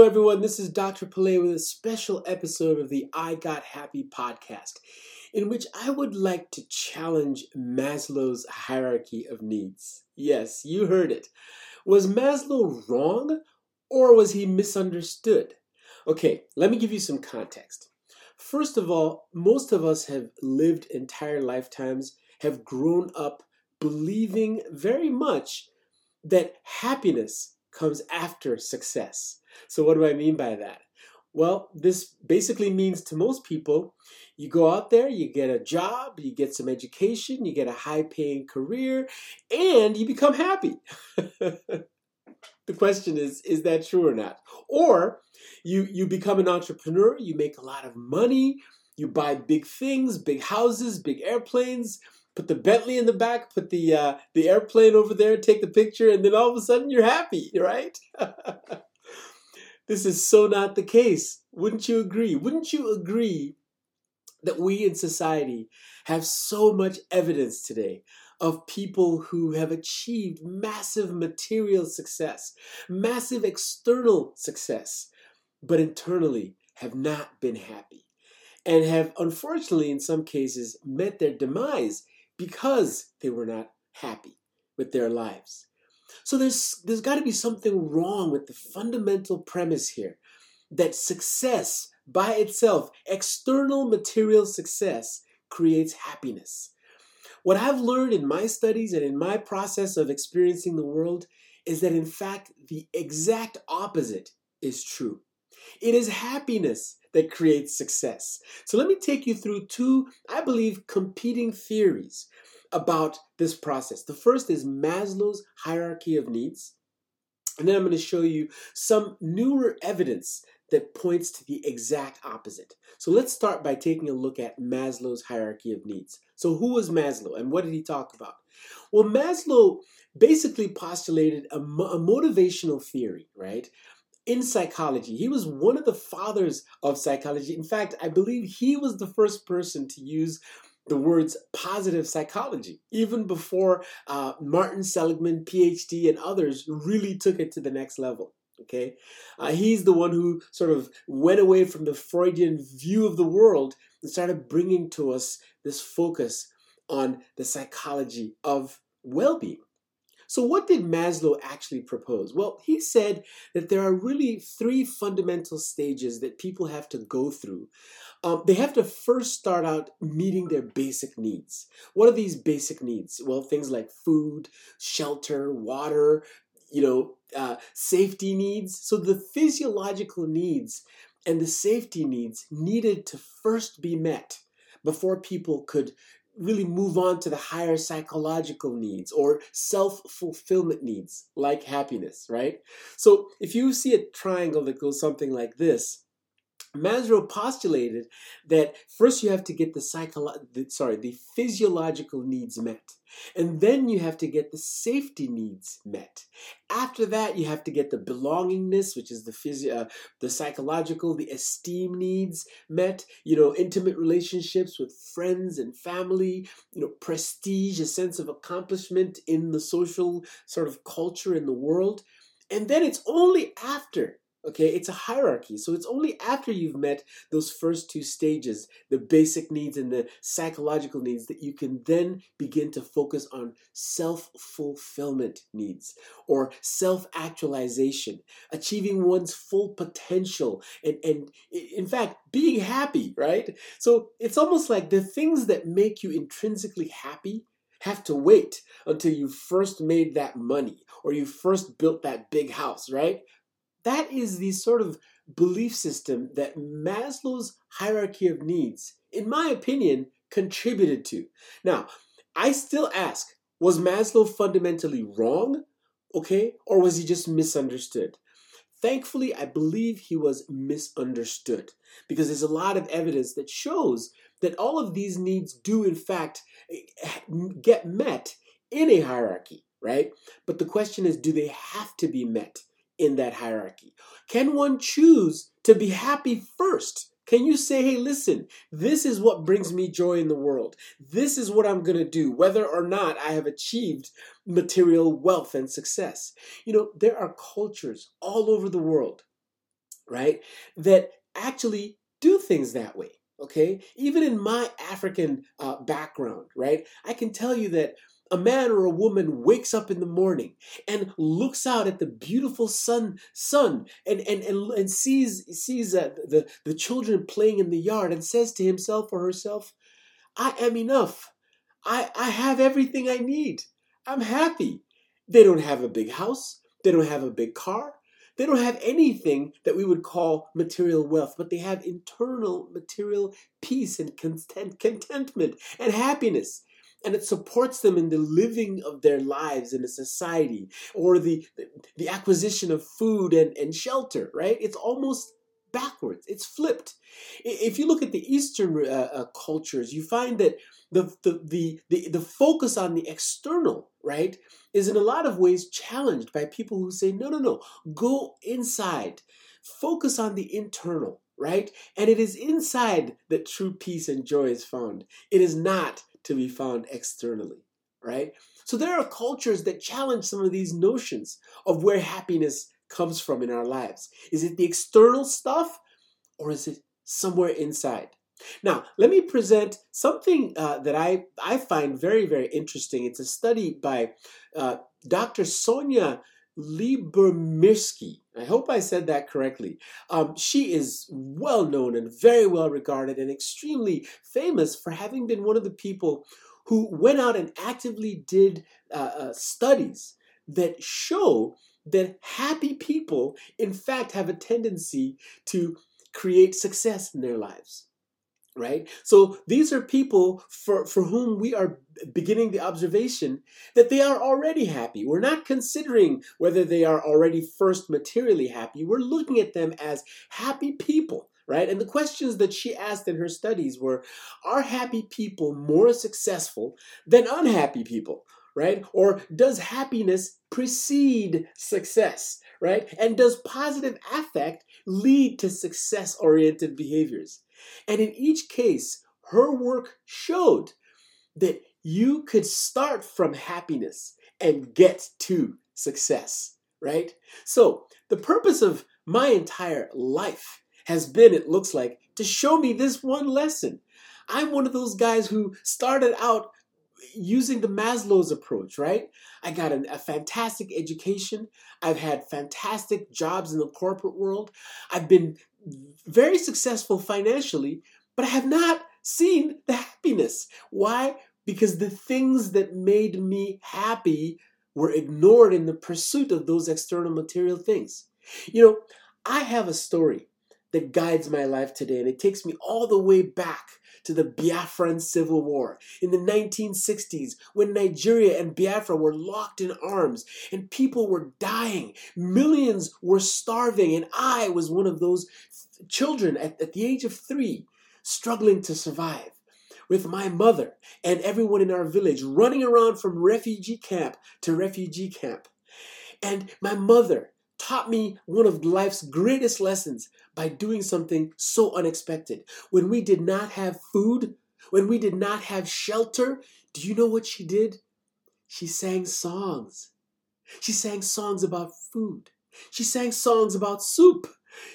Hello, everyone. This is Dr. Pillay with a special episode of the I Got Happy podcast, in which I would like to challenge Maslow's hierarchy of needs. Yes, you heard it. Was Maslow wrong or was he misunderstood? Okay, let me give you some context. First of all, most of us have lived entire lifetimes, have grown up believing very much that happiness comes after success. So, what do I mean by that? Well, this basically means to most people, you go out there, you get a job, you get some education, you get a high paying career, and you become happy. the question is, is that true or not? Or you, you become an entrepreneur, you make a lot of money, you buy big things, big houses, big airplanes, put the Bentley in the back, put the uh, the airplane over there, take the picture, and then all of a sudden you're happy, right? this is so not the case. Wouldn't you agree? Wouldn't you agree that we in society have so much evidence today of people who have achieved massive material success, massive external success, but internally have not been happy and have unfortunately in some cases met their demise because they were not happy with their lives. So there's there's got to be something wrong with the fundamental premise here that success by itself, external material success creates happiness. What I've learned in my studies and in my process of experiencing the world is that in fact the exact opposite is true. It is happiness that creates success. So let me take you through two, I believe, competing theories about this process. The first is Maslow's hierarchy of needs. And then I'm going to show you some newer evidence that points to the exact opposite. So let's start by taking a look at Maslow's hierarchy of needs. So, who was Maslow and what did he talk about? Well, Maslow basically postulated a, a motivational theory, right? in psychology. He was one of the fathers of psychology. In fact, I believe he was the first person to use the words positive psychology, even before uh, Martin Seligman, PhD, and others really took it to the next level. Okay, uh, he's the one who sort of went away from the Freudian view of the world and started bringing to us this focus on the psychology of well being. So, what did Maslow actually propose? Well, he said that there are really three fundamental stages that people have to go through. Um, they have to first start out meeting their basic needs. What are these basic needs? Well, things like food, shelter, water, you know, uh, safety needs. So, the physiological needs and the safety needs needed to first be met before people could really move on to the higher psychological needs or self fulfillment needs like happiness, right? So if you see a triangle that goes something like this, Maslow postulated that first you have to get the psycholo- the, sorry, the physiological needs met. And then you have to get the safety needs met. After that, you have to get the belongingness, which is the physio- uh, the psychological, the esteem needs met. You know, intimate relationships with friends and family. You know, prestige, a sense of accomplishment in the social sort of culture in the world. And then it's only after Okay, it's a hierarchy. So it's only after you've met those first two stages, the basic needs and the psychological needs, that you can then begin to focus on self fulfillment needs or self actualization, achieving one's full potential, and, and in fact, being happy, right? So it's almost like the things that make you intrinsically happy have to wait until you first made that money or you first built that big house, right? That is the sort of belief system that Maslow's hierarchy of needs, in my opinion, contributed to. Now, I still ask was Maslow fundamentally wrong? Okay, or was he just misunderstood? Thankfully, I believe he was misunderstood because there's a lot of evidence that shows that all of these needs do, in fact, get met in a hierarchy, right? But the question is do they have to be met? In that hierarchy? Can one choose to be happy first? Can you say, hey, listen, this is what brings me joy in the world. This is what I'm going to do, whether or not I have achieved material wealth and success? You know, there are cultures all over the world right, that actually do things that way. Okay, even in my African uh, background, right, I can tell you that a man or a woman wakes up in the morning and looks out at the beautiful sun sun and and and, and sees sees uh, the the children playing in the yard and says to himself or herself i am enough. I i have everything i need. I'm happy. They don't have a big house. They don't have a big car. They don't have anything that we would call material wealth, but they have internal material peace and content, contentment and happiness and it supports them in the living of their lives in a society or the the acquisition of food and, and shelter right? It's almost backwards. It's flipped. If you look at the eastern uh, uh, cultures you find that the, the the the the focus on the external right is in a lot of ways challenged by people who say no no no. Go inside. Focus on the internal right? And it is inside that true peace and joy is found. It is not to be found externally, right? So there are cultures that challenge some of these notions of where happiness comes from in our lives. Is it the external stuff or is it somewhere inside? Now, let me present something uh, that I, I find very, very interesting. It's a study by uh, Dr. Sonja Lyubomirsky. I hope I said that correctly. Um, she is well known and very well regarded and extremely famous for having been one of the people who went out and actively did uh, uh, studies that show that happy people, in fact, have a tendency to create success in their lives right? So these are people for for whom we are beginning the observation that they are already happy. We're not considering whether they are already first materially happy. We're looking at them as happy people right? And the questions that she asked in her studies were are happy people more successful than unhappy people? right? Or does happiness precede success? right? And does positive affect lead to success oriented behaviors and in each case, her work showed that you could start from happiness and get to success, right? So, the purpose of my entire life has been, it looks like, to show me this one lesson. I'm one of those guys who started out using the Maslow's approach, right? I got an, a fantastic education. I've had fantastic jobs in the corporate world. I've been very successful financially, but I have not seen the happiness. Why? Because the things that made me happy were ignored in the pursuit of those external material things. You know, I have a story that guides my life today, and it takes me all the way back to the Biafran Civil War in the 1960s when Nigeria and Biafra were locked in arms and people were dying. Millions were starving, and I was one of those children at, at the age of three struggling to survive with my mother and everyone in our village running around from refugee camp to refugee camp. And my mother taught me one of life's greatest lessons by doing something so unexpected. When we did not have food, when we did not have shelter, do you know what she did? She sang songs. She sang songs about food. She sang songs about soup.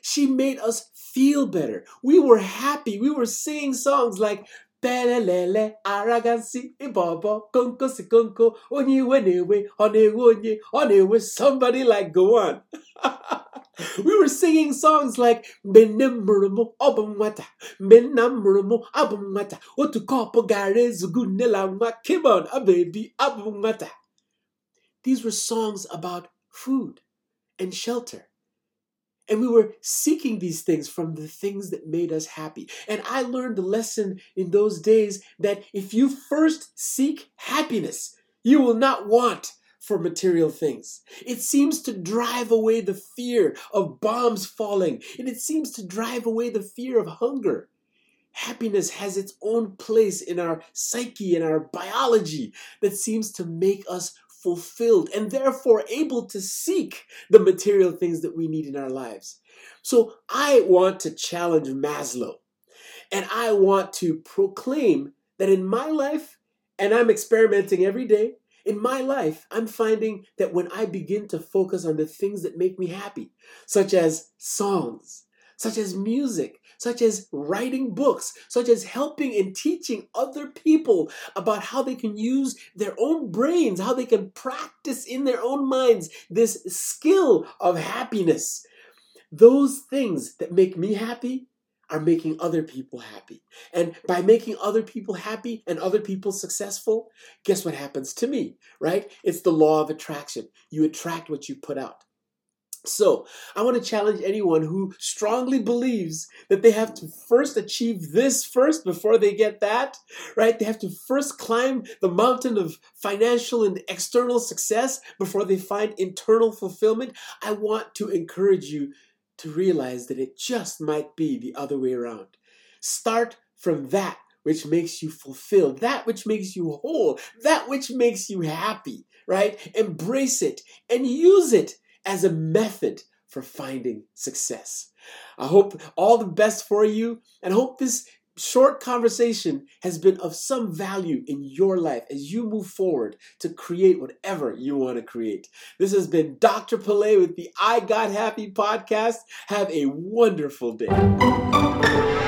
She made us feel better. We were happy. We were singing songs like Pelelele, Aragansi, Ibobo, Konko Sikonko, Onye Wenewe, Onewe Onye, Onewe, somebody like go on. we were singing songs like Benemurmo Obumwata, Benamurmo Abumwata, Otukopo Gare Zugunela Kibon, a baby Abumwata. These were songs about food and shelter. And we were seeking these things from the things that made us happy. And I learned the lesson in those days that if you first seek happiness, you will not want for material things. It seems to drive away the fear of bombs falling, and it seems to drive away the fear of hunger. Happiness has its own place in our psyche and our biology that seems to make us fulfilled and therefore able to seek the material things that we need in our lives. So I want to challenge Maslow and I want to proclaim that in my life, and I'm experimenting every day, in my life, I'm finding that when I begin to focus on the things that make me happy, such as songs, such as music, such as writing books, such as helping and teaching other people about how they can use their own brains, how they can practice in their own minds this skill of happiness. Those things that make me happy are making other people happy. And by making other people happy and other people successful, guess what happens to me, right? It's the law of attraction. You attract what you put out. So, I want to challenge anyone who strongly believes that they have to first achieve this first before they get that, right? They have to first climb the mountain of financial and external success before they find internal fulfillment. I want to encourage you to realize that it just might be the other way around. Start from that which makes you fulfilled, that which makes you whole, that which makes you happy, right? Embrace it and use it as a method for finding success. I hope all the best for you and hope this short conversation has been of some value in your life as you move forward to create whatever you want to create. This has been Dr. Pillay with the I Got Happy podcast. Have a wonderful day.